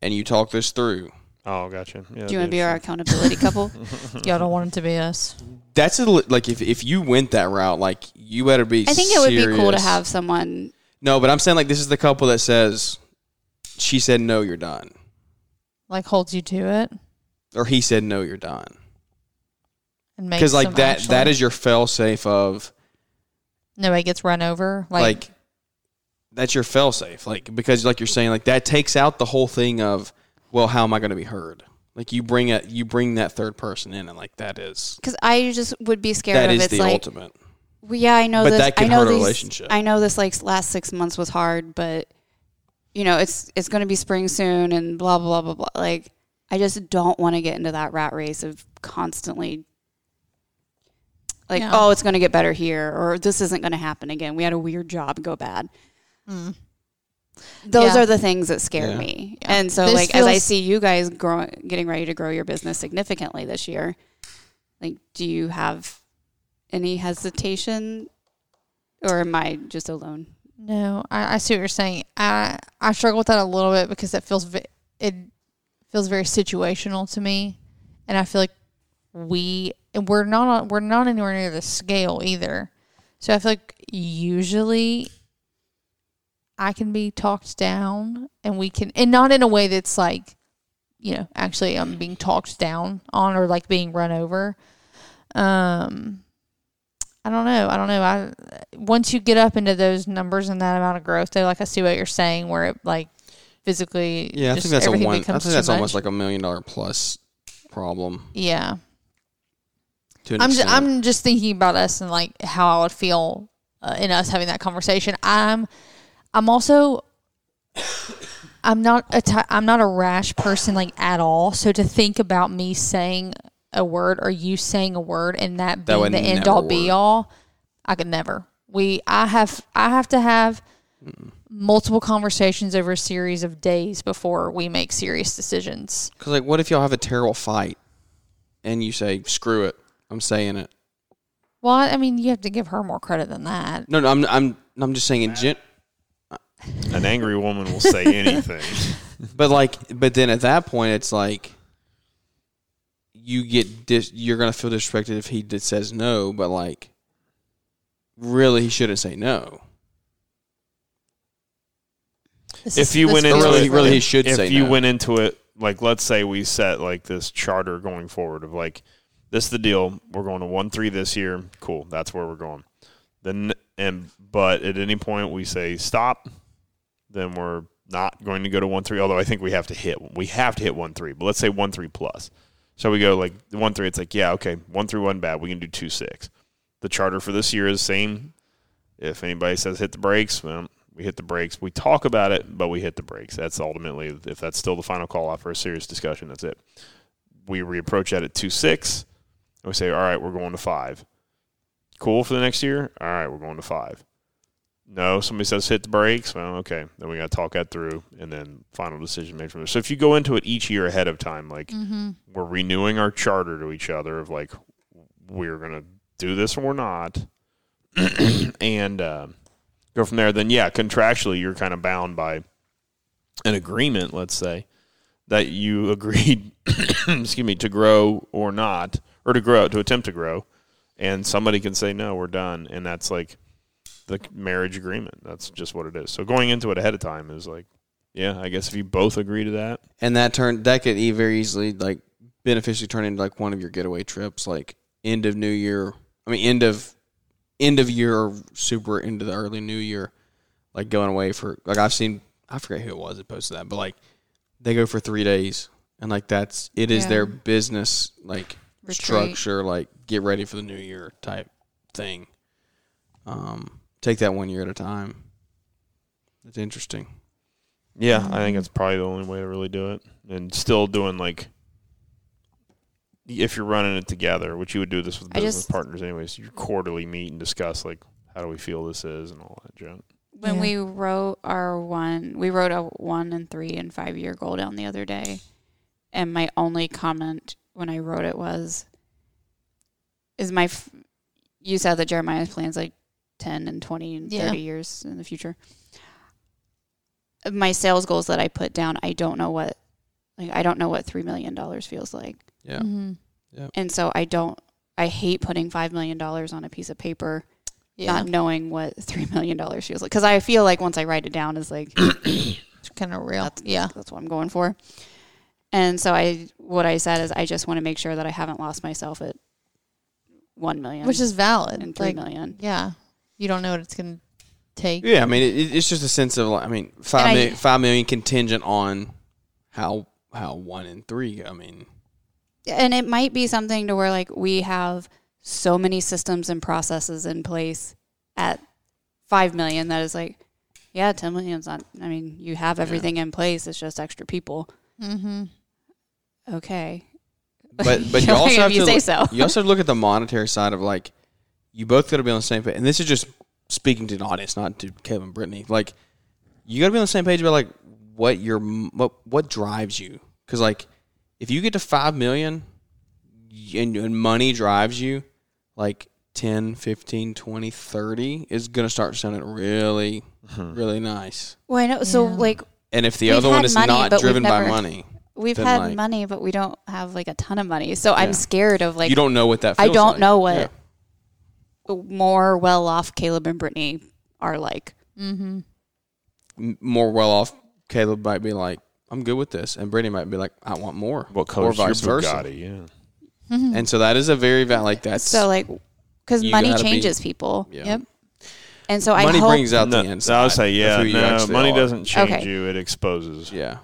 and you talk this through. Oh, gotcha. Yeah, Do you want to be our accountability couple? y'all don't want it to be us. That's a, li- like if if you went that route, like you better be. I think it would be cool to serious. have someone. No, but I'm saying like this is the couple that says she said no, you're done, Like holds you to it or he said no, you're done. and makes Because like that actually- that is your fail safe of nobody gets run over. like, Like, that's your fail safe. Like because like you're saying like that takes out the whole thing of well, how am I going to be heard? Like you bring it, you bring that third person in, and like that is Because I just would be scared that of is it's the like ultimate. Well, yeah, I know But this. that can I know hurt a relationship. I know this like last six months was hard, but you know it's it's going to be spring soon, and blah blah blah blah blah. Like I just don't want to get into that rat race of constantly like, Yeah. oh, it's going to get better here, or this isn't going to happen again. We had a weird job go bad. mm. Those Yeah. are the things that scare Yeah. me. Yeah. And so, This like, as I see you guys growing, getting ready to grow your business significantly this year, like, do you have any hesitation, or am I just alone? No, I, I see what you're saying. I I struggle with that a little bit because it feels ve- it feels very situational to me, and I feel like we and we're not on, we're not anywhere near the scale either. So I feel like usually I can be talked down, and we can, and not in a way that's like, you know, actually I'm being talked down on or like being run over. Um, I don't know. I don't know. I once you get up into those numbers and that amount of growth, though, like I see what you're saying, where it like physically, Yeah, I think that's a one. I think that's almost much. like a million dollar plus problem. yeah. I'm just. I'm just thinking about us and like how I would feel uh, in us having that conversation. I'm I'm also I'm not a ty- I'm not a rash person like at all. So to think about me saying a word or you saying a word and that That being the end all be all, I could never. We I have I have to have multiple conversations over a series of days before we make serious decisions. Because like, what if y'all have a terrible fight, and you say, "Screw it, I'm saying it." Well, I mean, you have to give her more credit than that. No, no, I'm, I'm, I'm just saying in gen- An angry woman will say anything. But like, but then at that point, it's like you get dis- you're gonna feel disrespected if he did, says no. But like, really, he shouldn't say no. This If you went into really, it, really, he should if say you no. went into it like let's say we set like this charter going forward of like this is the deal. We're going to one three this year. Cool. That's where we're going. Then and but at any point we say stop, then we're not going to go to one three. Although I think we have to hit we have to hit one three. But let's say one three plus. So we go like one three. It's like yeah, okay, one three one bad. We can do two six. The charter for this year is same. If anybody says hit the brakes, well, we hit the brakes. We talk about it, but we hit the brakes. That's ultimately if that's still the final call out for a serious discussion. That's it. We reapproach that at two six, and we say, all right, we're going to five. Cool for the next year. All right, we're going to five. No, somebody says hit the brakes. Well, okay, then we got to talk that through, and then final decision made from there. So if you go into it each year ahead of time, like we're renewing our charter to each other of like we're gonna do this or we're not, and uh, go from there. Then yeah, contractually you're kind of bound by an agreement. Let's say that you agreed, excuse me, to grow or not, or to grow to attempt to grow, and somebody can say no, we're done, and that's like the marriage agreement. That's just what it is. So going into it ahead of time is like, yeah, I guess if you both agree to that, and that turn that could e- very easily like beneficially turn into like one of your getaway trips, like end of New Year. I mean, end of end of year, or super into the early New Year, like going away for like I've seen. I forget who it was that posted that, but like they go for three days, and like that's it is Yeah. their business like Retreat. structure, like get ready for the New Year type thing. Um, take that one year at a time. It's interesting. yeah, I think that's probably the only way to really do it, and still doing like. If you're running it together, which you would do this with I business just- partners anyways, you quarterly meet and discuss like how do we feel this is and all that junk. when Yeah. we wrote our one, we wrote a one and three and five year goal down the other day, and my only comment when I wrote it was, "Is my f- you said that Jeremiah's plans like ten and twenty and Yeah. thirty years in the future. My sales goals that I put down, I don't know what, like I don't know what three million dollars feels like, Yeah. Mm-hmm. and so I don't. I hate putting five million dollars on a piece of paper Yeah. not knowing what three million dollars feels like. Because I feel like once I write it down, is like it's kind of real. that's, yeah. that's what I'm going for. And so I, what I said is, I just want to make sure that I haven't lost myself at one million, Which is valid. and three like, million. yeah. You don't know what it's going to take. Yeah, I mean, it, it's just a sense of like, I mean, five I- million, five million contingent on how how one and three. I mean, And it might be something to where like we have so many systems and processes in place at five million that is like, yeah, ten million's not. I mean, you have everything in place. It's just extra people. Mm-hmm. Okay, but but you also have you to say look, so. you also have to look at the monetary side of like you both got to be on the same page. And this is just speaking to the audience, not to Kevin Brittany. Like you got to be on the same page about like what your what what drives you. Because like if you get to five million and, and money drives you, like 10, 15, 20, 30 is going to start sounding really, mm-hmm. really nice. well, I know. So Yeah. like And if the other one is money, not but we've driven by money, We've had like- money, but we don't have like a ton of money. So I'm scared of like you don't know what that I don't like. know what Yeah. More well off Caleb and Brittany are like. Mm-hmm. more well off, Caleb might be like, I'm good with this. And Brittany might be like, I want more. What color or color's your vice versa. Bugatti? Yeah. And so that is a very, va- like, that's. So like, because money gotta be- changes people, yeah. Yep. and so I Money hope brings out no, the inside. I would say yeah. No, money are. doesn't change Okay. you; it exposes. Yeah.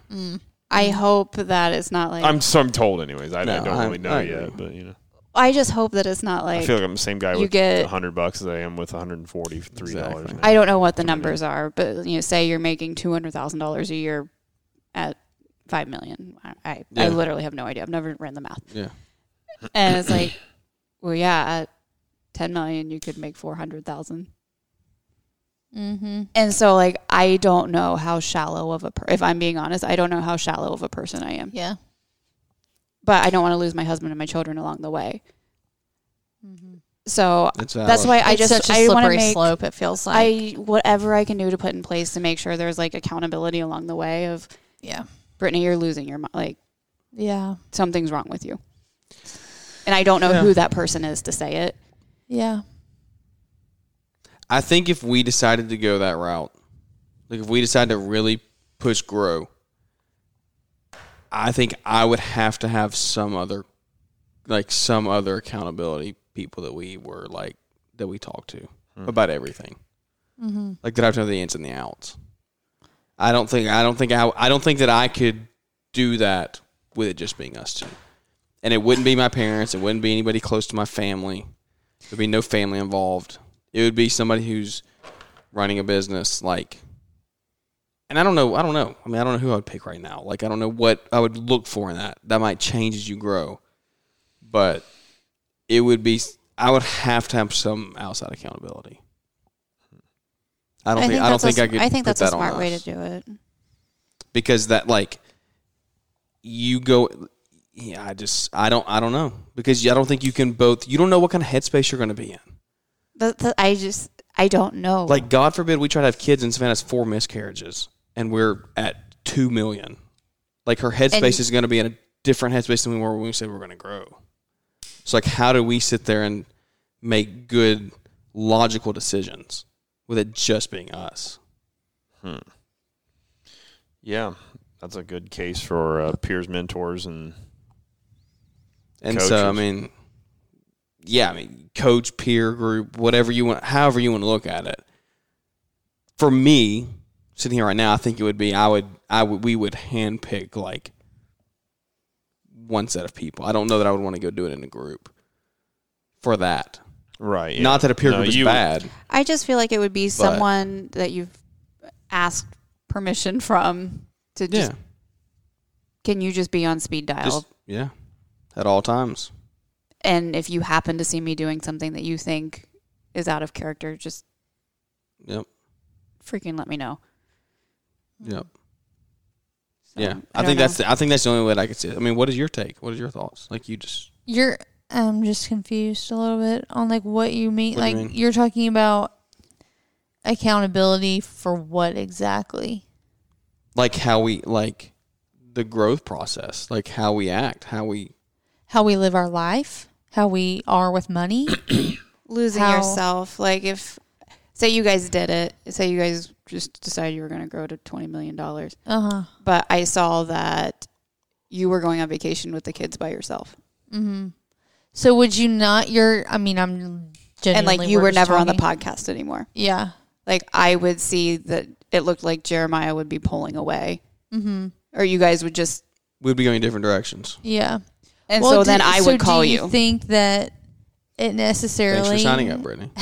I hope that it's not like I'm so I'm told, anyways. I, I don't I- really know I yet, but you know, I just hope that it's not like I feel like I'm the same guy you with get- a hundred bucks as I am with 143 dollars. Exactly. I don't know what the numbers are, but you know, say you're making two hundred thousand dollars a year at five million. I I, Yeah. I literally have no idea. I've never ran the math, Yeah. and it's like, well, yeah, at ten million, you could make four hundred thousand. Mm-hmm. And so, like, I don't know how shallow of a, per- if I'm being honest, I don't know how shallow of a person I am. Yeah. But I don't want to lose my husband and my children along the way. Mm-hmm. So That's, that's why I it's just such a I want to make slope. It feels like. I whatever I can do to put in place to make sure there's like accountability along the way of yeah. Brittany, you're losing your mind. Like Yeah. something's wrong with you. And I don't know Yeah. who that person is to say it. Yeah. I think if we decided to go that route, like if we decided to really push grow, I think I would have to have some other like some other accountability people that we were like that we talked to about everything. Mm-hmm. Like that I have to know the ins and the outs. I don't think I don't think I I don't think that I could do that with it just being us two. And it wouldn't be my parents, it wouldn't be anybody close to my family. There'd be no family involved. It would be somebody who's running a business like and I don't know I don't know. I mean I don't know who I would pick right now. Like I don't know what I would look for in that. That might change as you grow. But it would be I would have to have some outside accountability. I don't think, I don't think a, I could I think that's a that on smart way to do it. because that like you go yeah i just i don't i don't know because i don't think you can both you don't know what kind of headspace you're going to be in I just I don't know. like god forbid we try to have kids and savannah's four miscarriages and we're at two million like her headspace And- is going to be in a different headspace than we were when we said we're going to grow so like how do we sit there and make good logical decisions with it just being us Hmm. Yeah, that's a good case for uh, peers, mentors, and And so, I mean, yeah, I mean, coach, peer group, whatever you want, however you want to look at it. For me, sitting here right now, I think it would be I would I would we would handpick like one set of people. I don't know that I would want to go do it in a group for that. right. yeah. Not that a peer No, group is you- bad. I just feel like it would be someone that you've asked permission from to just Yeah, can you just be on speed dial just yeah, at all times. and if you happen to see me doing something that you think is out of character just Yep, freaking let me know. Yep. So, yeah, I, don't think know. that's the, I think that's the only way that I could see it. I mean, what is your take? What are your thoughts? Like you just You're I'm just confused a little bit on like what you mean. What like you mean? you're talking about accountability for what exactly? like how we like the growth process, like how we act, how we How we live our life, how we are with money. losing How- yourself. Like if say you guys did it, say you guys just decided you were going to grow to 20 million dollars, Uh huh. but I saw that you were going on vacation with the kids by yourself. Mm-hmm. So would you not? You're. I mean, I'm. and like you we're were just never on the podcast anymore. Yeah. Like I would see that it looked like Jeremiah would be pulling away, Mm-hmm. or you guys would just. we'd be going different directions. Yeah. And Well, so do- then I so would call do you. you. Think that it necessarily? Thanks for signing up, Brittany.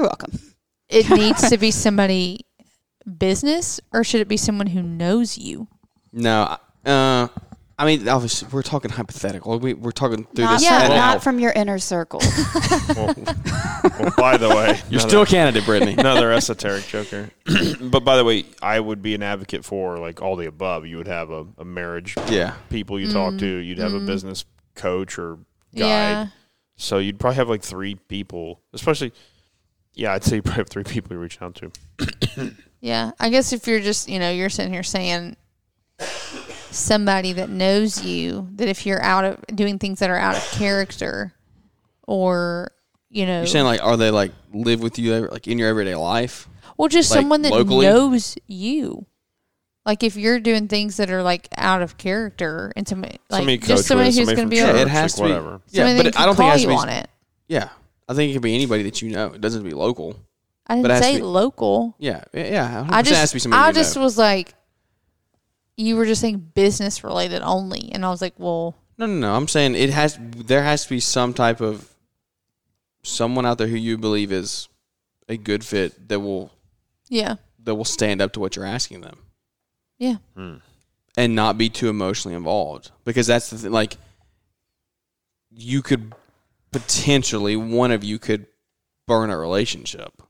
You're welcome. It needs to be somebody business, or should it be someone who knows you? No, uh, I mean, obviously, we're talking hypothetical. We, we're talking through Not, this. Yeah, and not from your inner circle. Well, well, by the way, You're another- still a candidate, Brittany. another esoteric joker. but by the way, I would be an advocate for like all the above. You would have a, a marriage yeah, people you talk to. You'd have a business coach or guide. Yeah. So you'd probably have like three people, especially. Yeah, I'd say you probably have three people you reach out to. Yeah. I guess if you're just, you know, you're sitting here saying somebody that knows you, that if you're out of doing things that are out of character or, you know, you're saying like, are they like live with you like in your everyday life? well, just like, someone that locally? knows you. Like if you're doing things that are like out of character and somebody like somebody you just somebody who's going to be Yeah, like, church, it has like to be- whatever. Yeah, somebody but it- I don't think it has to you be- on it. Yeah, I think it could be anybody that you know. It doesn't have to be local. I didn't but it has to say be- local. Yeah, yeah. 100% I has to be just, somebody I you just know. was like, you were just saying business related only, and I was like, well, No, no, no. I'm saying it has. There has to be some type of someone out there who you believe is a good fit that will yeah, that will stand up to what you're asking them yeah, Hmm. and not be too emotionally involved because that's the thing. Like you could potentially one of you could burn a relationship.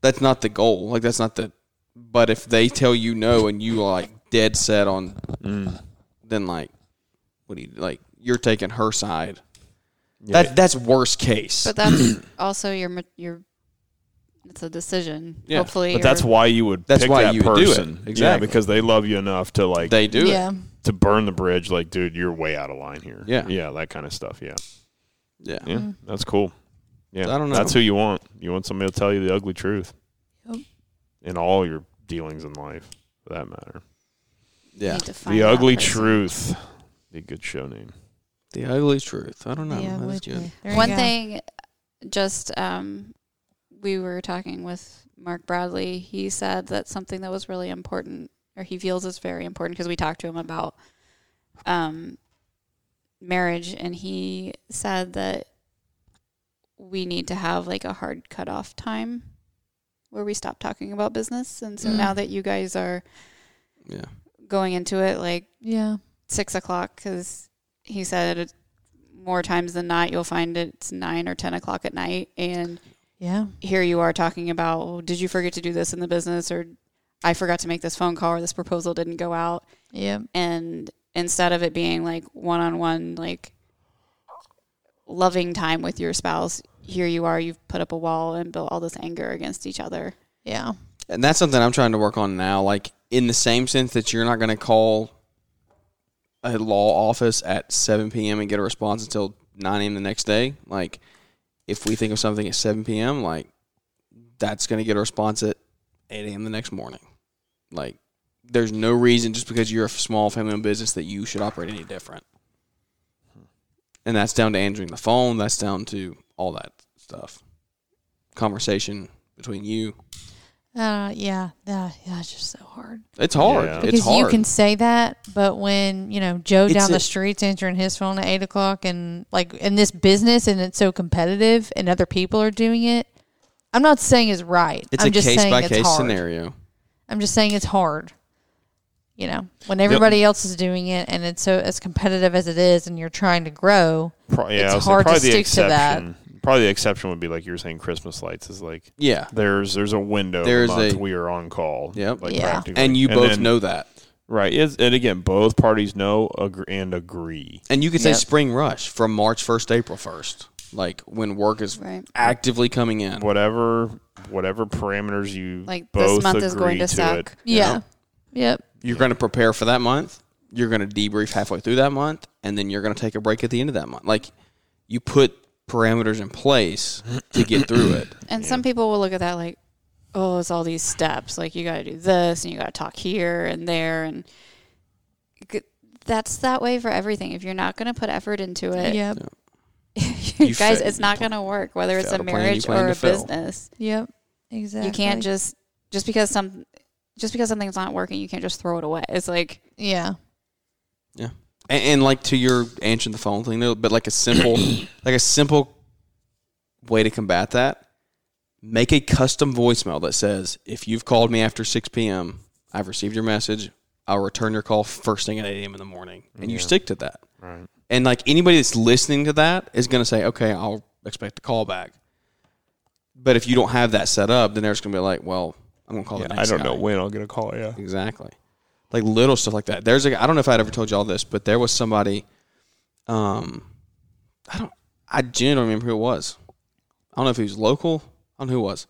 That's not the goal. Like that's not the. But if they tell you no and you are like dead set on, Mm. then like, what do you like? You're taking her side. Yeah. That that's worst case. but that's also your your. It's a decision. Yeah, Hopefully, But that's why you would That's pick why that you would do it. person. Yeah, because they love you enough to like they do yeah. it. to burn the bridge. Like, dude, you're way out of line here. Yeah. yeah, that kind of stuff. Yeah, Yeah. yeah, Mhm. that's cool. Yeah, I don't know. That's who you want. You want somebody to tell you the ugly truth Yep. in all your dealings in life, for that matter. Yeah. need to find the ugly person. truth. Be a good show name. The ugly truth. I don't know. Yeah, That's good. you One go. thing, just um, we were talking with Mark Bradley. He said that something that was really important, or he feels is very important, because we talked to him about um, marriage, and he said that we need to have like a hard cutoff time where we stop talking about business. And so Mm. now that you guys are Yeah. going into it, like Yeah. six o'clock because he said it, more times than not you'll find it's nine or ten o'clock at night and Yeah. here you are talking about oh, did you forget to do this in the business or i forgot to make this phone call or this proposal didn't go out Yeah. and instead of it being like one-on-one like loving time with your spouse here you are you've put up a wall and built all this anger against each other Yeah. And that's something I'm trying to work on now. Like in the same sense that you're not going to call a law office at 7 p.m. and get a response until 9 a.m. the next day. Like if we think of something at 7 p.m., like that's going to get a response at 8 a.m. the next morning. Like there's no reason just because you're a small family-owned business that you should operate any different. And that's down to answering the phone. That's down to all that stuff. Conversation between you. Uh, yeah. Yeah. Yeah. It's just so hard. It's hard. Yeah. It's because hard. you can say that, but when you know Joe It's down a- the streets answering his phone at eight o'clock, and like in this business, and it's so competitive, and other people are doing it. I'm not saying it's right. it's I'm a just case saying by it's case hard. scenario. I'm just saying it's hard. You know, when everybody else is doing it, and it's so as competitive as it is, and you're trying to grow. Pro- yeah, It's I would hard to stick to that. exception. Probably the exception would be like you were saying, Christmas lights is like Yeah. there's there's a window. There's a month a- we are on call. Yep. like Yeah. practically. And you both then- know that. right. It's, and again, both parties know agree, and agree. And you could say Yep. spring rush from March 1st, April 1st. Like when work is right actively coming in. Whatever whatever parameters you like both this month agree is going to to suck it. Yeah. Yep. You're going to prepare for that month. You're going to debrief halfway through that month. And then you're going to take a break at the end of that month. Like you put parameters in place to get through it. And some people will look at that like, oh, it's all these steps. Like you got to do this and you got to talk here and there, and that's that way for everything. If you're not going to put effort into it, Yep. you You guys, fa- it's not going to work. Whether it's a to plan, marriage plan or a fail. business, Yep. Exactly. you can't just just because some just because something's not working, you can't just throw it away. It's like Yeah. Yeah, and, and like to your answering the phone thing, though, but like a simple, like a simple way to combat that, make a custom voicemail that says, "If you've called me after six p.m., I've received your message. I'll return your call first thing at eight a.m. in the morning," and you stick to that. Right. And like anybody that's listening to that is going to say, "Okay, I'll expect a call back." But if you don't have that set up, then they're just going to be like, "Well, I'm going to call Yeah, the I don't guy." know when I'll get a call. Yeah. Exactly. Like little stuff like that. There's a I don't know if I'd ever told y'all this, but there was somebody um I don't I genuinely don't remember who it was. I don't know if he was local. I don't know who it was.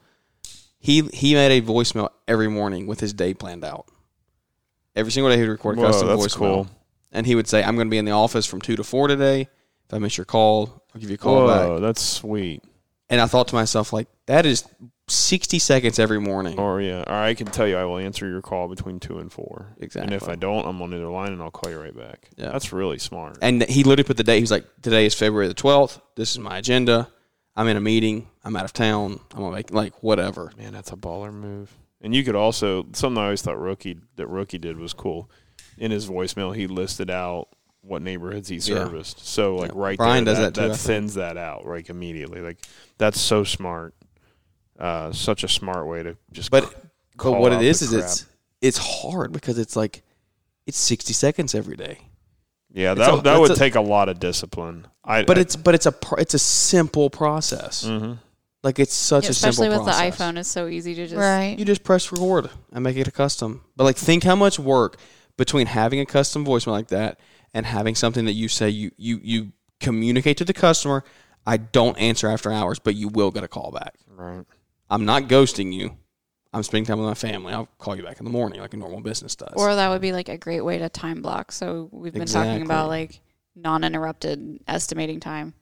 He he made a voicemail every morning with his day planned out. Every single day he would record a Whoa, custom voicemail. cool. And he would say, I'm gonna be in the office from two to four today. If I miss your call, I'll give you a call Whoa, back. that's sweet. And I thought to myself, like, that is sixty seconds every morning. Or yeah, or I can tell you I will answer your call between two and four. Exactly. And if I don't, I'm on the other line and I'll call you right back. Yeah. That's really smart. And he literally put the date. He was like, "Today is February the twelfth. This is my agenda. I'm in a meeting. I'm out of town. I'm gonna make like whatever." Man, that's a baller move. And you could also something I always thought rookie that rookie did was cool. In his voicemail, he listed out what neighborhoods he Yeah. serviced. So like Yeah. right Brian there, does that too, I think. thins that out like immediately. Like that's so smart. Uh, such a smart way to just. But c- but what out it is is crap. it's it's hard because it's like it's sixty seconds every day. yeah that a- that would a- take a lot of discipline. I But I, it's but it's a pr- it's a simple process. mhm. Like it's such Yeah, a simple especially with process. the iPhone, it's so easy to just right. You just press record and make it a custom. But like think how much work between having a custom voicemail like that and having something that you say you you you communicate to the customer. I don't answer after hours, but you will get a call back. right. I'm not ghosting you. I'm spending time with my family. I'll call you back in the morning like a normal business does. Or that would be like a great way to time block. So we've been Exactly. talking about like non-interrupted estimating time.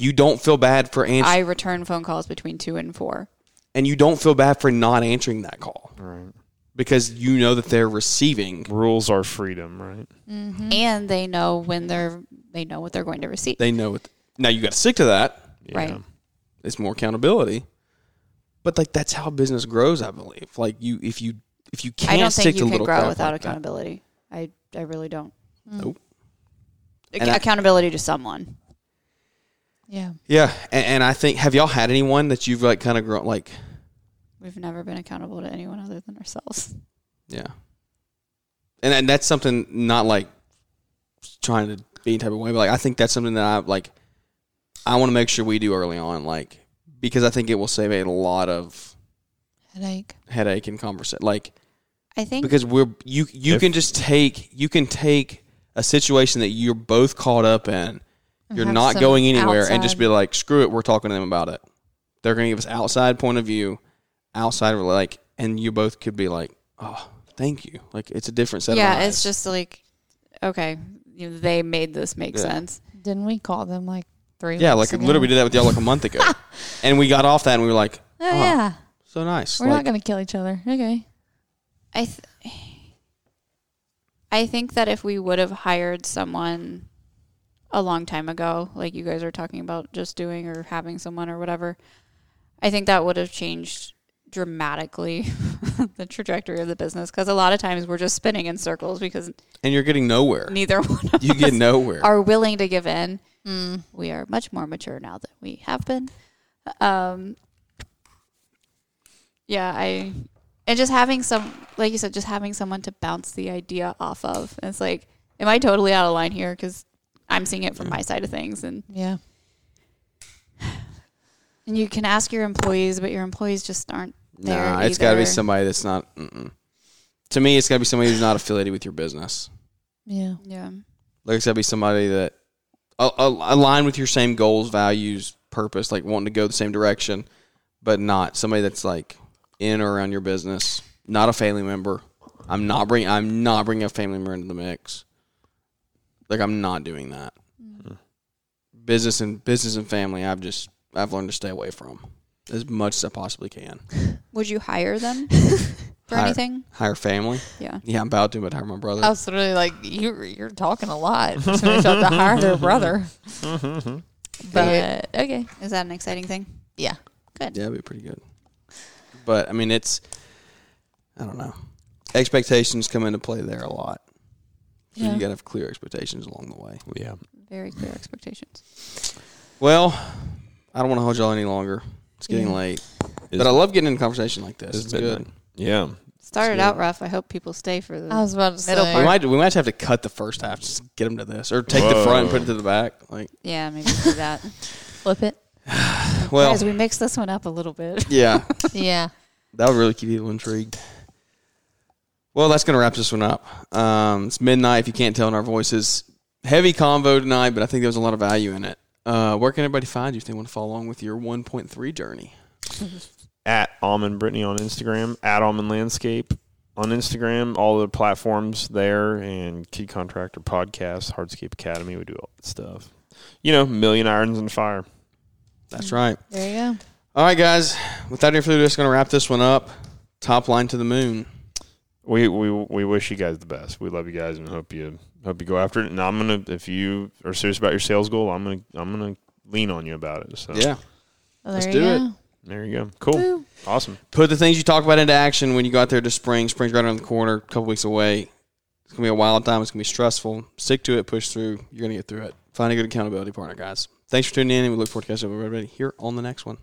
you don't feel bad for answering, I return phone calls between two and four. and you don't feel bad for not answering that call Right. because you know that they're receiving. Rules are freedom, right? Mm-hmm. and they know when they're they know what they're going to receive. They know it. Now you got to stick to that. Yeah. Right. It's more accountability. But like that's how business grows, I believe. Like you, if you if you can't I don't stick think to you can grow without like that- accountability. I I really don't. Hmm. Nope. Ac- And I- accountability to someone. Yeah. Yeah, and, and I think have y'all had anyone that you've like kind of grown like We've never been accountable to anyone other than ourselves. yeah, and and that's something not like trying to be any type of way, but like I think that's something that I like. I want to make sure we do early on, like because I think it will save a lot of Headache. headache and conversation. Like I think because we're you you If- can just take you can take a situation that you're both caught up in. You're not going anywhere and just be like, screw it, we're talking to them about it. They're going to give us outside point of view, outside of like, and you both could be like, oh, thank you. Like it's a different set of yeah, it's just like okay, you know, they made this make Yeah. sense. Didn't we call them like three? yeah, like ago? literally we did that with y'all like a month ago, and we got off that and we were like, Oh, Oh. yeah. so nice. We're Like, not going to kill each other. Okay. I th- I think that if we would have hired someone a long time ago, like you guys are talking about just doing or having someone or whatever, I think that would have changed dramatically the trajectory of the business because a lot of times we're just spinning in circles because and you're getting nowhere. neither one of You us get nowhere. are willing to give in. Mm. We are much more mature now than we have been. Um, yeah, I and just having some, like you said, just having someone to bounce the idea off of. And it's like, am I totally out of line here? Because I'm seeing it from my side of things, and Yeah. and you can ask your employees, but your employees just aren't there. Nah, it's got to be somebody that's not. Mm-mm. To me, it's got to be somebody who's not affiliated with your business. Yeah. Yeah, Like it's got to be somebody that align with your same goals, values, purpose, like wanting to go the same direction, but not somebody that's like in or around your business. Not a family member. I'm not bring. I'm not bringing a family member into the mix. Like I'm not doing that. Mm-hmm. Business and business and family. I've just I've learned to stay away from as much as I possibly can. would you hire them for Hire- anything? Hire family. Yeah, Yeah, I'm about to, but hire my brother. I was literally like, you, you're talking a lot. Just finish up to hire their brother. But, okay. is that an exciting thing? Yeah. Good. Yeah, it'd be pretty good. But I mean, it's I don't know. Expectations come into play there a lot. So Yeah. you got to have clear expectations along the way. Yeah. Very clear expectations. Well, I don't want to hold y'all any longer. It's getting Yeah. late, Is- but I love getting in a conversation like this. is It's midnight. good. Yeah. Started good. out rough. I hope people stay for the. I was about to Middle say. We part. might we might have to cut the first half just to get them to this, or take the front and put it to the back. Like, yeah, maybe do that. Flip it. well, Guys, we mix this one up a little bit. yeah, Yeah. that would really keep people intrigued. Well, that's going to wrap this one up. Um, it's midnight. If you can't tell in our voices, heavy convo tonight, but I think there was a lot of value in it. Uh, where can everybody find you if they want to follow along with your 1.3 journey? At Auman Brittany on Instagram, at Auman Landscape on Instagram, all the platforms there, and Key Contractor Podcast, Hardscape Academy. We do all that stuff. You know, million irons in the fire. That's right. There you go. All right, guys. Without any further ado, just going to wrap this one up. Top line to the moon. We we we wish you guys the best. We love you guys and hope you hope you go after it. And I'm gonna if you are serious about your sales goal, I'm gonna I'm gonna lean on you about it. So Yeah. Well, Let's do you it. Go. there you go. Cool. Woo. Awesome. Put the things you talk about into action when you go out there to spring. Spring's right around the corner, a couple weeks away. It's going to be a wild time. It's going to be stressful. Stick to it, push through. You're going to get through it. Find a good accountability partner, guys. Thanks for tuning in, and we look forward to catching up with everybody here on the next one.